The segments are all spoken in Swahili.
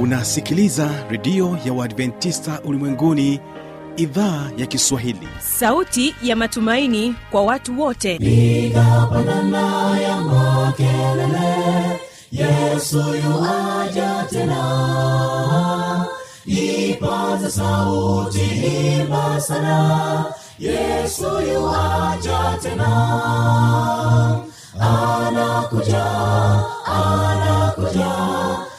unasikiliza redio ya uadventista ulimwenguni idhaa ya kiswahili. Sauti ya matumaini kwa watu wote. Nikapandana ya makelele yesu yuaja tena. Ipaza sauti himba sana. Yesu yuaja tena. Anakuja anakuja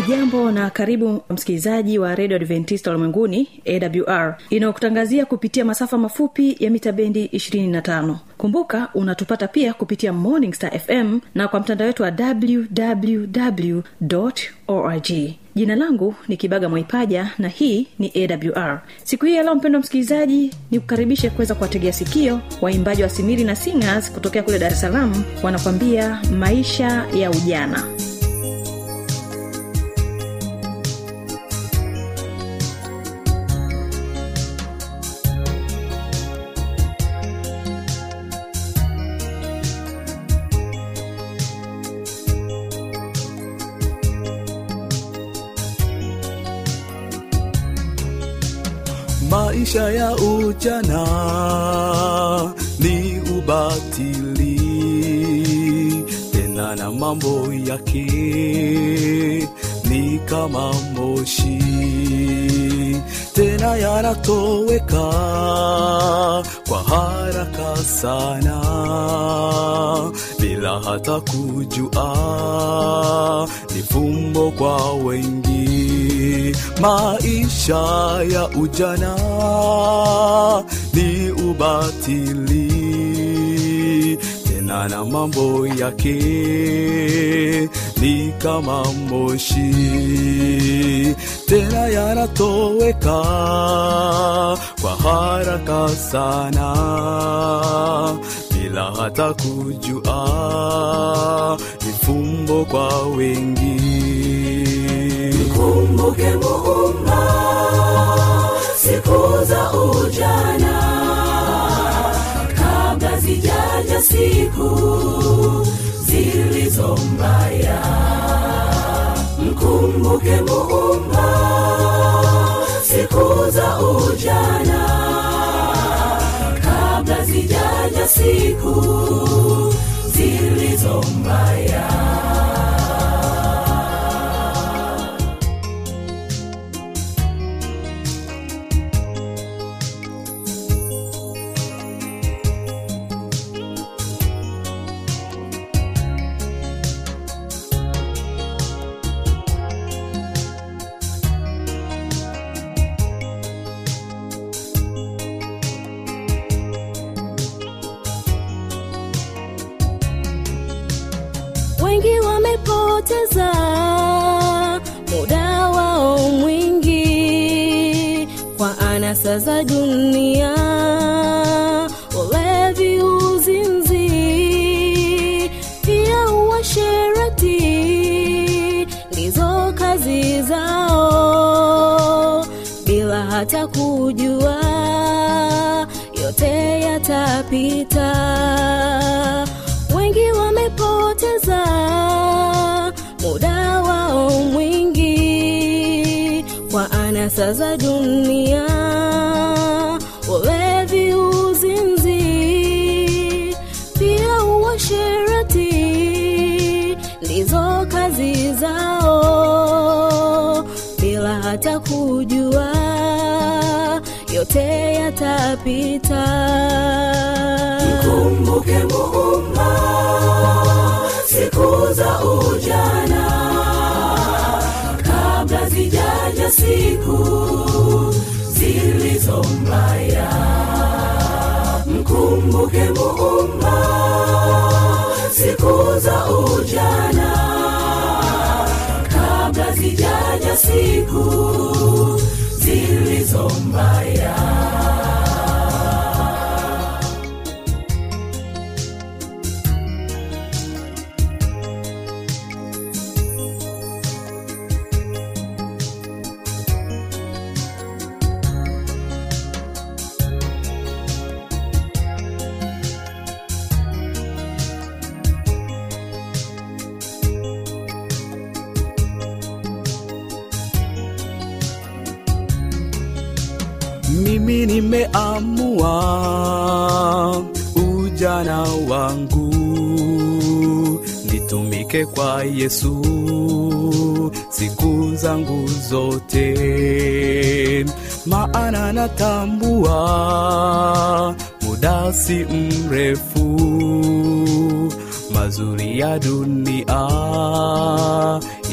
hujambo na karibu msikilizaji wa redio adventista ulimwenguni awr inayokutangazia kupitia masafa mafupi ya mita bendi 25 kumbuka unatupata pia kupitia morning star fm na kwa mtandao wetu wa www org. Jina langu ni kibaga mwaipaja na hii ni awr siku hii yalao mpendo msikilizaji ni kukaribishe kuweza kuwategea sikio waimbaji wa simiri na singers kutokea kule dar es salaam wanakwambia maisha ya ujana maisha ya ujana ni ubatili. Tena na mambo yake ni kama moshi. Tena yanatoweka kwa haraka sana bila hata kujua. Ni fumbo kwa wengi maisha ya ujana ni ubatili. Tena na mambo yake ni kama moshi. Tena yanatoweka kwa haraka sana hata kujua ni fumbo kwa wengi. Kumbuke muumba siku za ujana. Kabla zijaja siku zilizo mbaya. Mkumbuke muumba siku za ujana zijaja siku zilizo anasa za dunia ulevi uzinzi pia uasherati ndizo kazi zao bila hata kujua yote yatapita. Wengi wamepoteza muda wao mwingi kwa anasa za dunia kazi zao bila hata kujua yote yatapita. Kumbuke muumba siku za ujana. Kabla zijaja siku zilizo mbaya mkumbuke muumba siku za ujana zijaja siku zilizo mbaya mimi nimeamua ujana wangu. Nitumike kwa yesu siku zangu zote. Maana natambua muda si mrefu. Mazuri ya dunia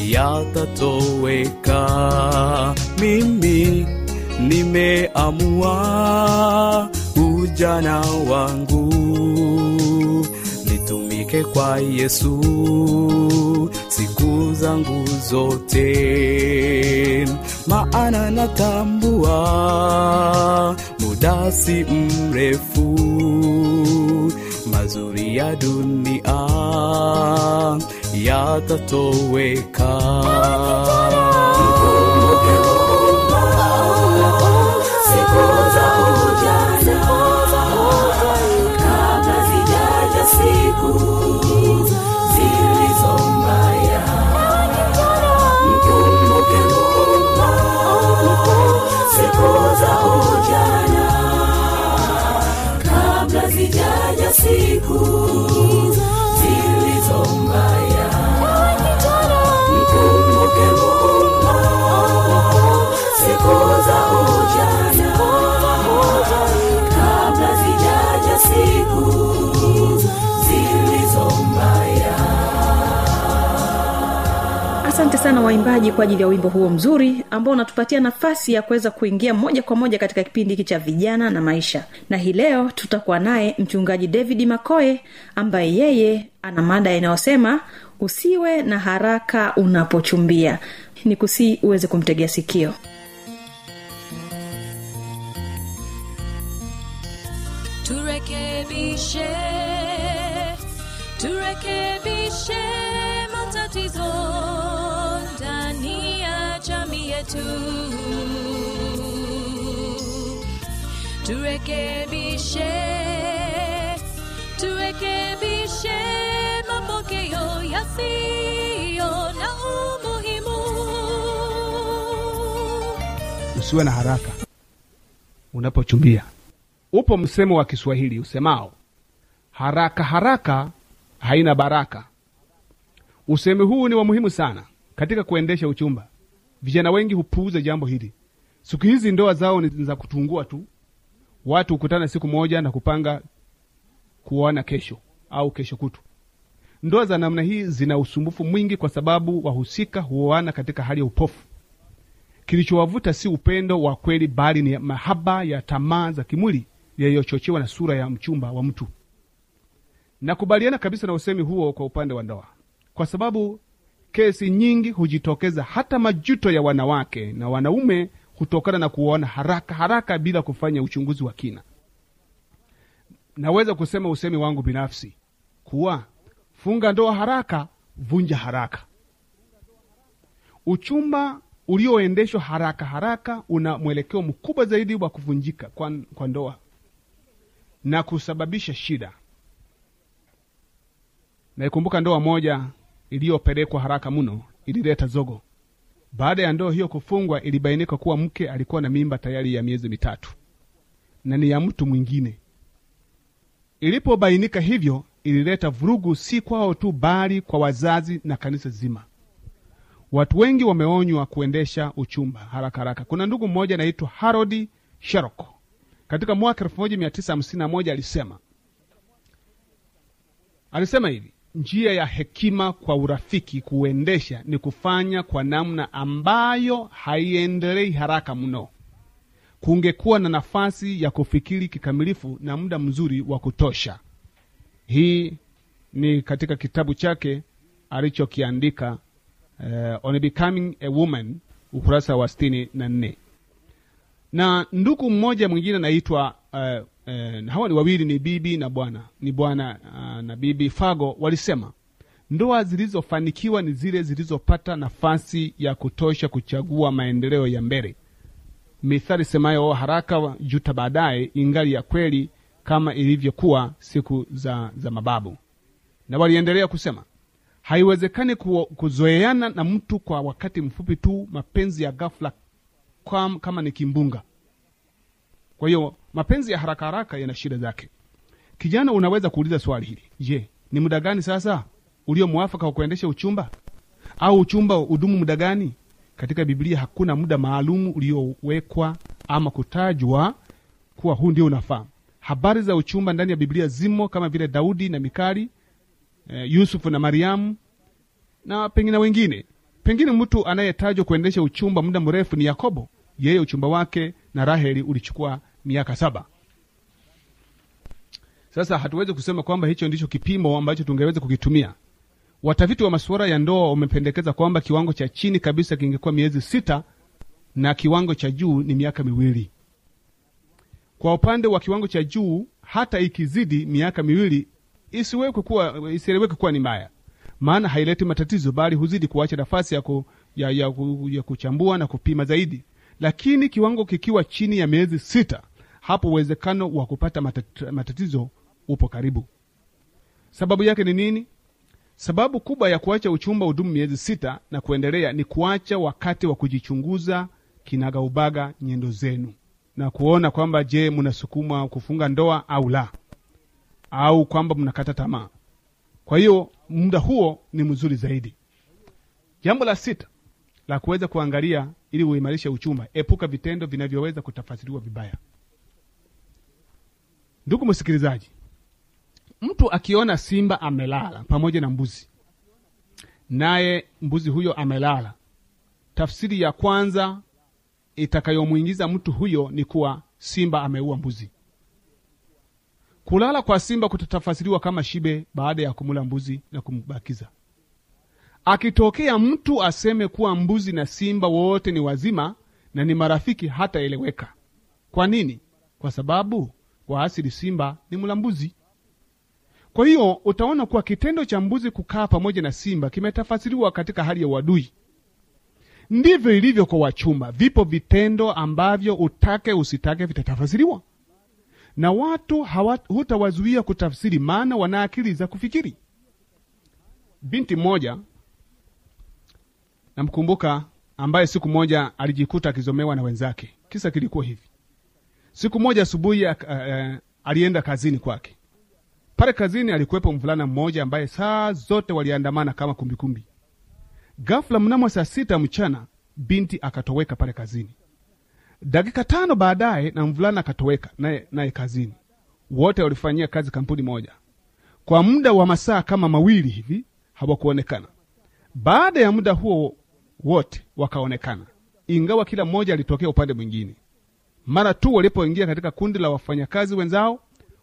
yatatoweka. Mimi nimeamua ujana wangu. Nitumike kwa yesu siku zangu zote. Maana natambua muda si mrefu. Mazuri ya dunia yatatoweka siku zilizo mbaya mkumbuke sana waimbaji kwa ajili ya wimbo huo mzuri ambao unatupatia nafasi ya kuweza kuingia moja kwa moja katika kipindi hiki cha vijana na maisha. Na hii leo tutakuwa naye mchungaji david makoe ambaye yeye ana mada inayosema usiwe na haraka unapochumbia. Ni kusii uweze kumtegea sikio turekebishe turekebishe mapokeo yasiyo na umuhimu. Usiwe na haraka. Unapochumbia upo msemo wa kiswahili usemao haraka haraka haina baraka. Usemi huu ni wa muhimu sana katika kuendesha uchumba. Vijana wengi hupuuza jambo hili. Siku hizi ndoa zao ni za kutungua tu watu hukutana siku moja na kupanga kuoana kesho au kesho kutu ndoa za namna hii zina usumbufu mwingi kwa sababu wahusika huoana katika hali ya upofu. Kilichowavuta si upendo wa kweli bali ni mahaba ya tamaa za kimwili yaliyochochewa na sura ya mchumba wa mtu. Nakubaliana kabisa na usemi huo kwa upande wa ndoa. Kwa sababu kesi nyingi hujitokeza hata majuto ya wanawake na wanaume hutokana na kuona haraka haraka bila kufanya uchunguzi wa kina. Naweza kusema usemi wangu binafsi kuwa funga ndoa haraka vunja haraka. Uchumba ulioendeshwa haraka haraka una mwelekeo mkubwa zaidi wa kuvunjika kwa, kwa ndoa na kusababisha shida. Naikumbuka ndoa moja iliyopelekwa haraka mno ilileta zogo baada ya ndoa hiyo kufungwa ilibainika kuwa mke alikuwa na mimba tayari ya miezi mitatu na ni ya mtu mwingine. Ilipobainika hivyo ilileta vurugu si kwao tu bali kwa wazazi na kanisa zima. Watu wengi wameonywa kuendesha uchumba haraka haraka. Kuna ndugu mmoja anaitwa harold sherok katika mwaka 1951 alisema alisema hivi njia ya hekima kwa urafiki kuuendesha ni kufanya kwa namna ambayo haiendelei haraka mno. Kungekuwa na nafasi ya kufikiri kikamilifu na muda mzuri wa kutosha. Hii ni katika kitabu chake alichokiandika uh, on becoming a woman ukurasa wa sitini na nne. Na ndugu mmoja mwingine anaitwa uh, uh, hawa ni wawili ni bibi na bwana. Ni bwana uh, na bibi. Fago walisema ndoa zilizofanikiwa ni zile zilizopata nafasi ya kutosha kuchagua maendeleo ya mbele. Mithali semayo haraka juta baadaye ingali ya kweli kama ilivyokuwa siku za, za mababu. Na waliendelea kusema haiwezekani kuzoeana na mtu kwa wakati mfupi tu. Mapenzi ya ghafla kama ni kimbunga. Kwa hiyo mapenzi ya haraka haraka yana shida zake. Kijana unaweza kuuliza swali hili. Je ni muda gani sasa ulio mwafaka wa kuendesha uchumba? Au uchumba udumu muda gani? Katika biblia hakuna muda maalum uliowekwa ama kutajwa kuwa huu ndio unafaa. Habari za uchumba ndani ya biblia zimo kama vile daudi na mikali eh, yusufu na mariamu na pengine wengine. Pengine mtu anayetajwa kuendesha uchumba muda mrefu ni yakobo. Yeye uchumba wake na raheli ulichukua miaka saba. Sasa hatuwezi kusema kwamba hicho ndicho kipimo ambacho tungeweza kukitumia. Watafiti wa masuala ya ndoa wamependekeza kwamba kiwango cha chini kabisa kingekuwa miezi sita na kiwango cha juu ni miaka miwili. Kwa upande wa kiwango cha juu hata ikizidi miaka miwili isiwekwe kuwa isieleweke kuwa ni mbaya. Maana haileti matatizo bali huzidi kuacha nafasi ya, ku, ya, ya, ya kuchambua na kupima zaidi. Lakini kiwango kikiwa chini ya miezi sita hapo uwezekano wa kupata matatizo upo karibu. Sababu yake ni nini? Sababu kubwa ya kuacha uchumba udumu miezi sita na kuendelea ni kuacha wakati wa kujichunguza kinagaubaga nyendo zenu na kuona kwamba je mnasukuma kufunga ndoa au la au kwamba mnakata tamaa. Kwa hiyo muda huo ni mzuri zaidi. Jambo la sita la kuweza kuangalia ili uimarishe uchumba epuka vitendo vinavyoweza kutafasiriwa vibaya ndugu msikilizaji mtu akiona simba amelala pamoja na mbuzi naye mbuzi huyo amelala tafsiri ya kwanza itakayomwingiza mtu huyo ni kuwa simba ameua mbuzi. Kulala kwa simba kutatafasiriwa kama shibe baada ya kumula mbuzi na kumbakiza. Akitokea mtu aseme kuwa mbuzi na simba wote ni wazima na ni marafiki hataeleweka. Kwa nini? Kwa sababu kwa asili simba ni mla mbuzi kwa hiyo utaona kuwa kitendo cha mbuzi kukaa pamoja na simba kimetafasiriwa katika hali ya uadui. Ndivyo ilivyo kwa wachumba. Vipo vitendo ambavyo utake usitake vitatafasiriwa. Na watu hawa, hutawazuia kutafsiri maana wana akili za kufikiri. Binti mmoja namkumbuka ambaye siku moja alijikuta akizomewa na wenzake. Kisa kilikuwa hivi siku moja asubuhi uh, alienda kazini kwake. Pale kazini alikuwepo mvulana mmoja ambaye saa zote waliandamana kama kumbikumbi. Ghafla mnamo saa sita mchana binti akatoweka pale kazini. Dakika tano baadaye na mvulana akatoweka naye naye kazini. Wote walifanyia kazi kampuni moja. Kwa muda wa masaa kama mawili hivi hawakuonekana. Baada ya muda huo wote wakaonekana. Ingawa kila mmoja alitokea upande mwingine mara tu walipoingia katika kundi la wafanyakazi wenzao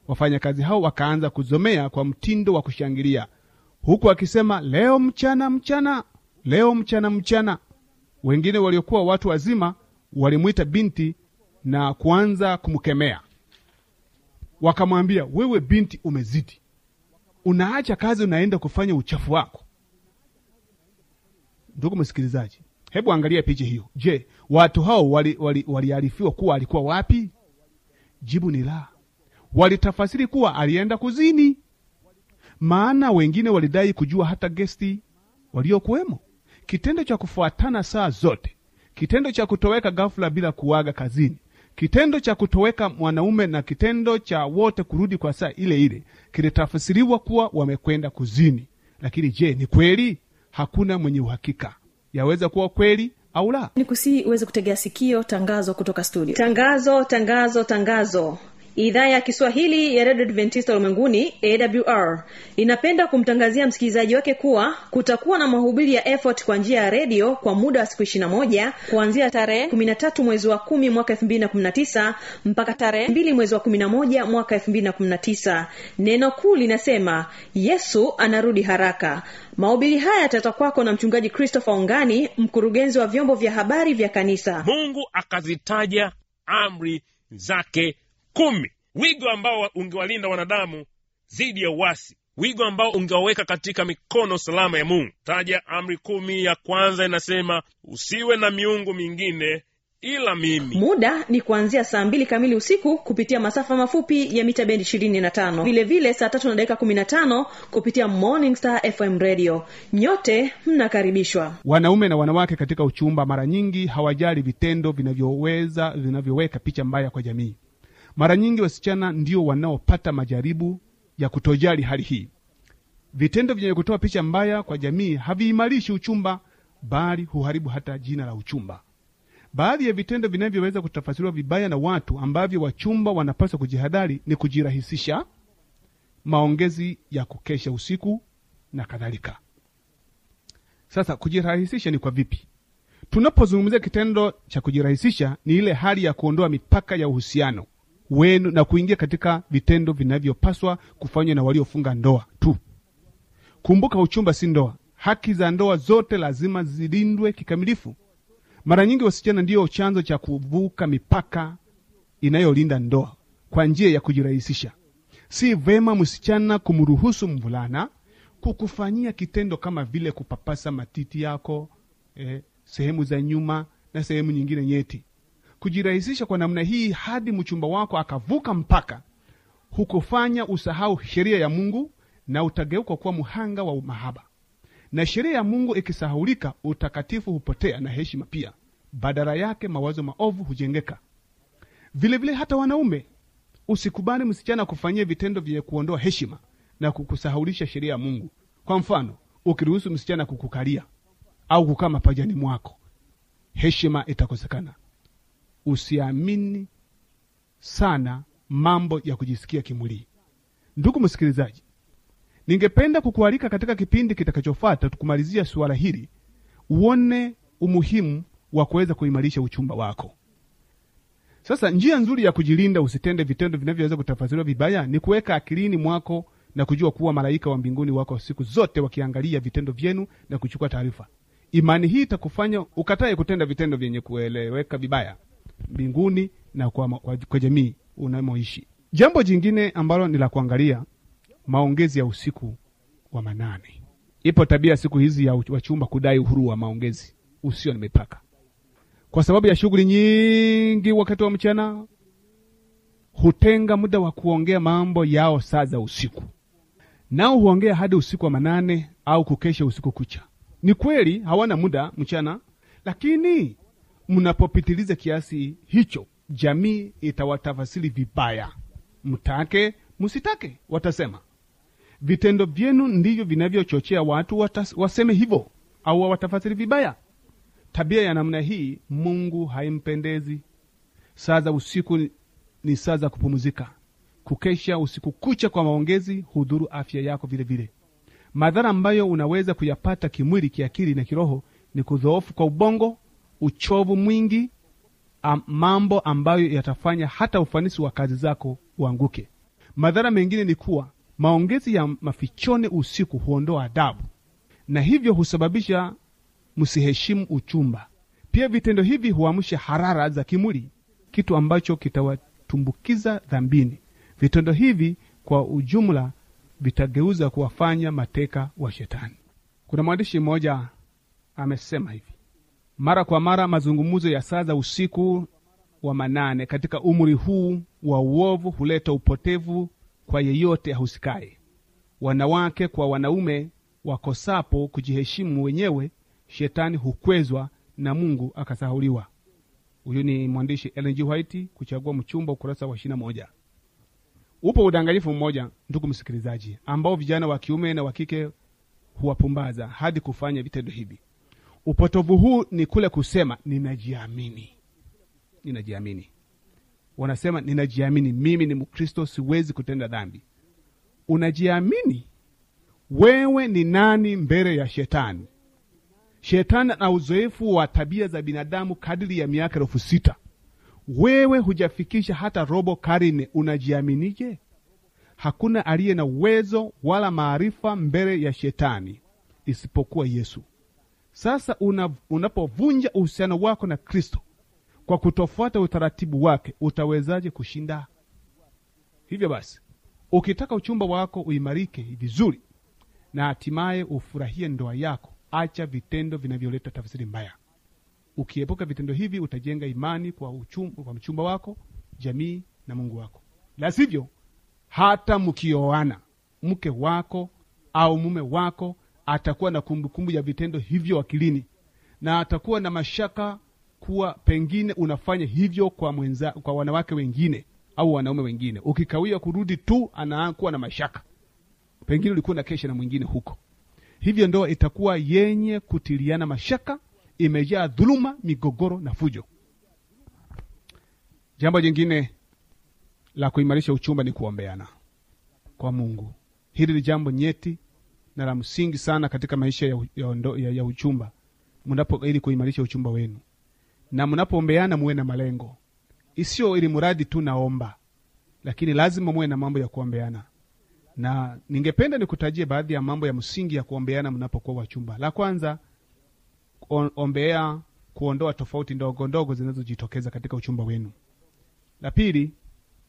wafanyakazi hao wakaanza kuzomea kwa mtindo wa kushangilia. Huku akisema leo mchana mchana leo mchana mchana. Wengine waliokuwa watu wazima walimwita binti na kuanza kumkemea. Wakamwambia wewe binti umezidi. Unaacha kazi unaenda kufanya uchafu wako. Ndugu msikilizaji hebu angalia picha hiyo. Je watu hao waliarifiwa wali, wali, kuwa alikuwa wapi? Jibu ni la. Walitafasiri kuwa alienda kuzini. Maana wengine walidai kujua hata gesti waliokuwemo. Kitendo cha kufuatana saa zote. Kitendo cha kutoweka ghafula bila kuaga kazini. Kitendo cha kutoweka mwanaume na kitendo cha wote kurudi kwa saa ile ile kilitafasiriwa kuwa wamekwenda kuzini. Lakini je ni kweli? Hakuna mwenye uhakika yaweza kuwa kweli au la? Ni kusii uweze kutegea sikio tangazo kutoka studio. Tangazo tangazo tangazo idhaa ya kiswahili ya redio adventista ulimwenguni awr inapenda kumtangazia msikilizaji wake kuwa kutakuwa na mahubiri ya effort kwa njia ya redio kwa muda wa siku ishirina moja kuanzia tarehe kumi na tatu mwezi wa kumi mwaka elfu mbili na kumi na tisa mpaka tarehe mbili mwezi wa kumi na moja mwaka elfu mbili na kumi na tisa. Neno kuu linasema yesu anarudi haraka. Mahubiri haya yatata kwako na mchungaji christopher ungani mkurugenzi wa vyombo vya habari vya kanisa. Mungu akazitaja amri zake kumi. Wigo ambao ungewalinda wanadamu dhidi ya uwasi wigo ambao ungewaweka katika mikono salama ya mungu. Taja amri kumi ya kwanza inasema usiwe na miungu mingine ila mimi. Muda ni kuanzia saa mbili kamili usiku kupitia masafa mafupi ya mita bendi ishirini na tano. Vile vile saa tatu na dakika kumi na tano kupitia morning star fm radio. Nyote mnakaribishwa. Wanaume na wanawake katika uchumba mara nyingi hawajali vitendo vinavyoweza vinavyoweka picha mbaya kwa jamii mara nyingi wasichana ndio wanaopata majaribu ya kutojali hali hii. Vitendo vyenye kutoa picha mbaya kwa jamii haviimarishi uchumba bali huharibu hata jina la uchumba. Baadhi ya vitendo vinavyoweza kutafasiriwa vibaya na watu ambavyo wachumba wanapaswa kujihadhari ni kujirahisisha maongezi ya kukesha usiku na kadhalika. Sasa kujirahisisha ni kwa vipi? Tunapozungumzia kitendo cha kujirahisisha ni ile hali ya kuondoa mipaka ya uhusiano wenu na kuingia katika vitendo vinavyopaswa kufanywa na waliofunga ndoa tu. Kumbuka uchumba si ndoa. Haki za ndoa zote lazima zilindwe kikamilifu. Mara nyingi wasichana ndiyo chanzo cha kuvuka mipaka inayolinda ndoa kwa njia ya kujirahisisha. Si vema msichana kumruhusu mvulana kukufanyia kitendo kama vile kupapasa matiti yako eh, sehemu za nyuma na sehemu nyingine nyeti kujirahisisha kwa namna hii hadi mchumba wako akavuka mpaka hukufanya usahau sheria ya mungu na utageuka kuwa mhanga wa mahaba. Na sheria ya mungu ikisahulika utakatifu hupotea na heshima pia. Badala yake mawazo maovu hujengeka. Vilevile vile hata wanaume usikubali msichana kufanyia vitendo vyenye kuondoa heshima na kukusahulisha sheria ya mungu. Kwa mfano ukiruhusu msichana kukukalia au kukaa mapajani mwako heshima itakosekana usiamini sana mambo ya kujisikia kimwili. Ndugu msikilizaji ningependa kukualika katika kipindi kitakachofuata tukumalizia suala hili uone umuhimu wa kuweza kuimarisha uchumba wako. Sasa njia nzuri ya kujilinda usitende vitendo vinavyoweza kutafasiriwa vibaya ni kuweka akilini mwako na kujua kuwa malaika wa mbinguni wako siku zote wakiangalia vitendo vyenu na kuchukua taarifa. Imani hii itakufanya ukatae kutenda vitendo vyenye kueleweka vibaya mbinguni na kwa, kwa, kwa jamii unamoishi. Jambo jingine ambalo ni la kuangalia maongezi ya usiku wa manane. Ipo tabia siku hizi ya wachumba kudai uhuru wa maongezi usio na mipaka. Kwa sababu ya shughuli nyingi wakati wa mchana hutenga muda wa kuongea mambo yao saa za usiku. Nao huongea hadi usiku wa manane au kukesha usiku kucha. Ni kweli hawana muda mchana lakini mnapopitiliza kiasi hicho jamii itawatafasiri vibaya. Mtake msitake watasema. Vitendo vyenu ndivyo vinavyochochea watu watas, waseme hivyo au wawatafasiri vibaya. Tabia ya namna hii mungu haimpendezi. Saa za usiku ni saa za kupumzika. Kukesha usiku kucha kwa maongezi hudhuru afya yako vile vile. Madhara ambayo unaweza kuyapata kimwili kiakili na kiroho ni kudhoofu kwa ubongo uchovu mwingi am, mambo ambayo yatafanya hata ufanisi wa kazi zako uanguke. Madhara mengine ni kuwa maongezi ya mafichoni usiku huondoa adabu na hivyo husababisha msiheshimu uchumba. Pia vitendo hivi huamsha harara za kimwili kitu ambacho kitawatumbukiza dhambini. Vitendo hivi kwa ujumla vitageuza kuwafanya mateka wa shetani. Kuna mwandishi mmoja amesema hivi mara kwa mara mazungumzo ya saa za usiku wa manane katika umri huu wa uovu huleta upotevu kwa yeyote ahusikaye. Wanawake kwa wanaume wakosapo kujiheshimu wenyewe shetani hukwezwa na mungu akasahuliwa huyu ni mwandishi Ellen G. White kuchagua mchumba ukurasa wa ishirina moja. Upo udanganyifu mmoja ndugu msikilizaji ambao vijana wa kiume na wa kike huwapumbaza hadi kufanya vitendo hivi upotovu huu ni kule kusema ninajiamini. Ninajiamini. Wanasema ninajiamini. Mimi ni mkristo siwezi kutenda dhambi. Unajiamini? Wewe ni nani mbele ya shetani? Shetani ana uzoefu wa tabia za binadamu kadiri ya miaka elfu sita. Wewe hujafikisha hata robo karne. Unajiaminije? Hakuna aliye na uwezo wala maarifa mbele ya shetani isipokuwa yesu sasa una, unapovunja uhusiano wako na kristo kwa kutofuata utaratibu wake utawezaje kushinda? Hivyo basi ukitaka uchumba wako uimarike vizuri na hatimaye ufurahie ndoa yako acha vitendo vinavyoleta tafsiri mbaya. Ukiepuka vitendo hivi utajenga imani kwa, uchumba, kwa mchumba wako jamii na mungu wako. La sivyo hata mkioana mke wako au mume wako atakuwa na kumbukumbu ya vitendo hivyo akilini na atakuwa na mashaka kuwa pengine unafanya hivyo kwa mwenza, kwa wanawake wengine au wanaume wengine. Ukikawia kurudi tu anakuwa na mashaka. Pengine ulikuwa na kesha na mwingine huko. Hivyo ndoa itakuwa yenye kutiliana mashaka imejaa dhuluma migogoro na fujo. Jambo jingine la kuimarisha uchumba ni kuombeana kwa mungu. Hili ni jambo nyeti na la msingi sana katika maisha ya, ya, ya, ya uchumba. Mnapo ili kuimarisha uchumba wenu. Na mnapoombeana muwe na malengo. Isiyo ili mradi tu naomba. Lakini lazima muwe na mambo ya kuombeana. Na ningependa nikutajie baadhi ya mambo ya msingi ya kuombeana mnapokuwa wachumba. La kwanza ombea kuondoa tofauti ndogo ndogo zinazojitokeza katika uchumba wenu. La pili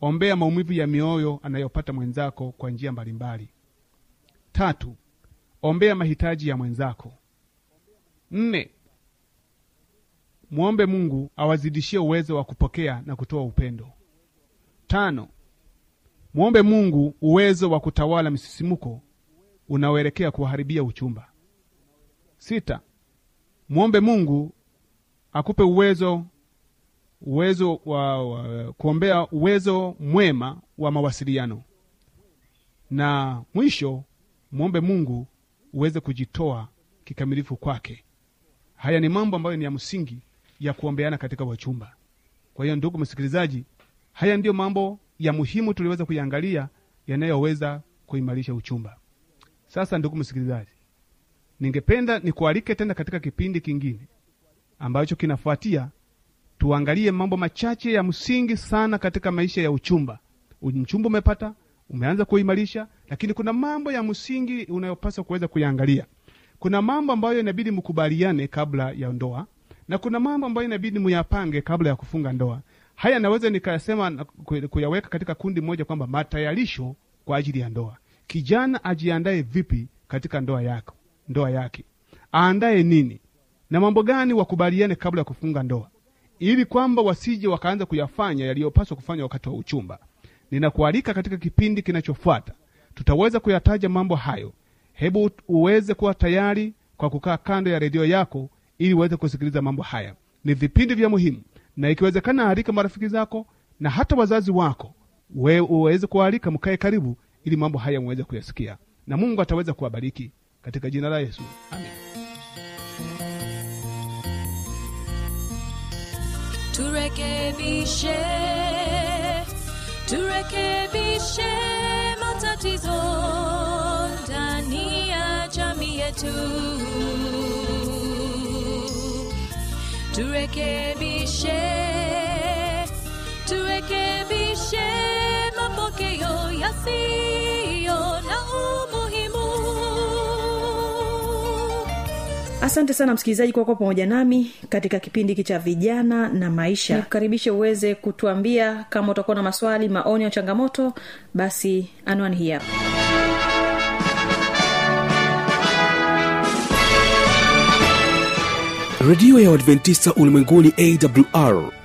ombea maumivu ya mioyo anayopata mwenzako kwa njia mbalimbali. Tatu ombea mahitaji ya mwenzako. Nne. Mwombe mungu awazidishie uwezo wa kupokea na kutoa upendo. Tano. Mwombe mungu uwezo wa kutawala msisimuko unaoelekea kuwaharibia uchumba. Sita. Mwombe mungu akupe uwezo uwezo wa, wa kuombea uwezo mwema wa mawasiliano. Na mwisho mwombe mungu uweze kujitoa kikamilifu kwake. Haya ni mambo ambayo ni ya msingi ya kuombeana katika wachumba. Kwa hiyo ndugu msikilizaji haya ndiyo mambo ya muhimu tuliweza kuyangalia yanayoweza kuimarisha uchumba. Sasa ndugu msikilizaji ningependa nikualike tena katika kipindi kingine ambacho kinafuatia tuangalie mambo machache ya msingi sana katika maisha ya uchumba. Mchumba umepata umeanza kuimarisha lakini kuna mambo ya msingi unayopaswa kuweza kuyaangalia. Kuna mambo ambayo inabidi mkubaliane kabla ya ndoa na kuna mambo ambayo inabidi muyapange kabla ya kufunga ndoa. Haya naweza nikasema kuyaweka katika kundi moja kwamba matayarisho kwa ajili ya ndoa. Kijana ajiandae vipi katika ndoa yako ndoa yake? Aandae nini? Na mambo gani wakubaliane kabla ya kufunga ndoa? Ili kwamba wasije wakaanza kuyafanya yaliyopaswa kufanya wakati wa uchumba ninakualika katika kipindi kinachofuata. Tutaweza kuyataja mambo hayo. Hebu uweze kuwa tayari kwa kukaa kando ya redio yako ili uweze kusikiliza mambo haya. Ni vipindi vya muhimu na ikiwezekana alika marafiki zako na hata wazazi wako we uweze kualika mkae karibu ili mambo haya muweze kuyasikia. Na mungu ataweza kuwabariki katika jina la yesu. Amen. Turekebishe turekebishe matatizo ndani ya jamii yetu. Turekebishe turekebishe mapokeo yasiyo asante sana msikilizaji kwa kuwa pamoja nami katika kipindi hiki cha vijana na maisha. Nikukaribishe uweze kutuambia kama utakuwa na maswali maoni au changamoto basi anwani hii hapa. Redio ya uadventista ulimwenguni awr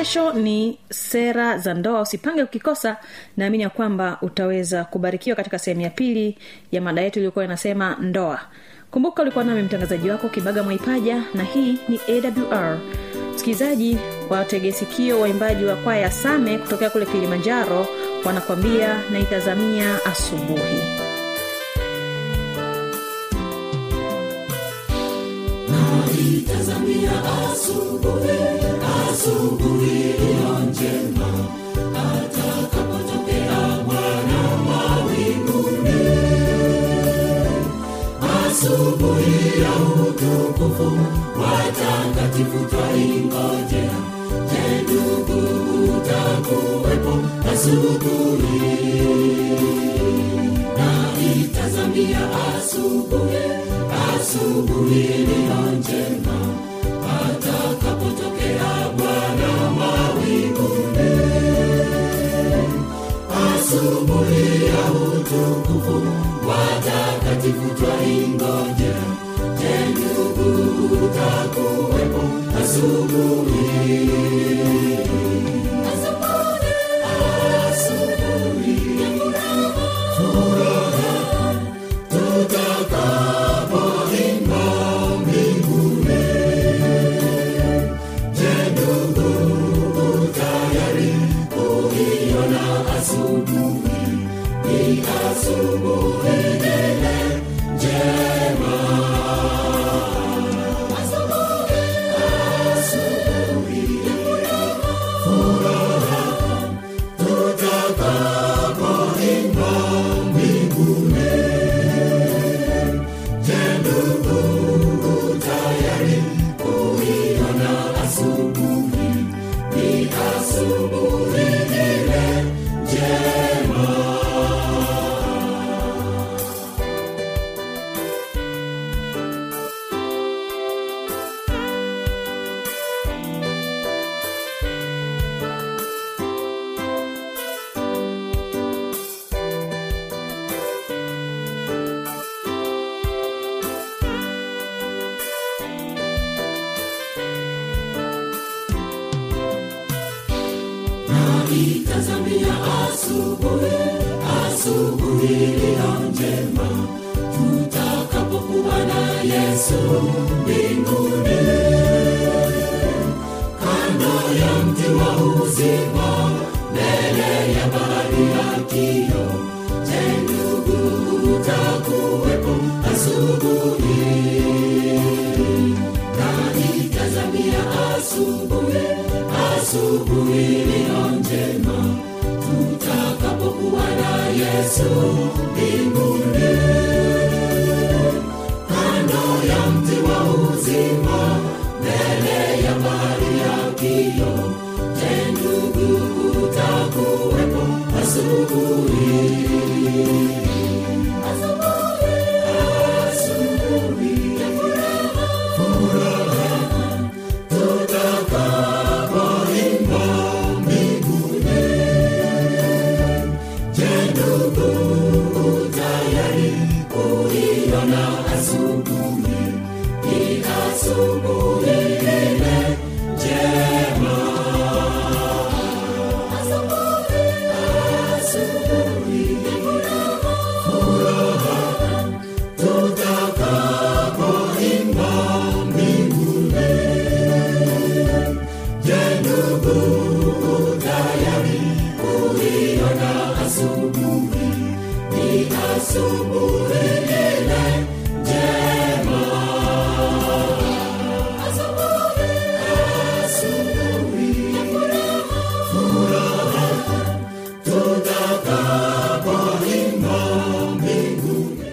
kesho ni sera za ndoa. Usipange ukikosa naamini ya kwamba utaweza kubarikiwa katika sehemu ya pili ya mada yetu iliyokuwa inasema ndoa. Kumbuka ulikuwa nami mtangazaji wako kibaga mwaipaja na hii ni awr msikilizaji wategesikio waimbaji wa kwaya same kutokea kule kilimanjaro wanakwambia naitazamia asubuhi Itazamia asubuhi, asubuhi iliyo njema, atakapotokea Bwana mawinguni. Asubuhi ya utukufu, watakatifu twaingojea. Je, ndugu, utakuwepo asubuhi? Na itazamia asubuhi, asubuhi iliyo asubuhi iliyo njema, tutakapokuwa na Yesu mbinguni. Kando ya mti wa uzima, mbele ya bahari ya kio. Je, ndugu, utakuwepo asubuhi? naitazamia asubuhi, asubuhi njema, Yesu. Kando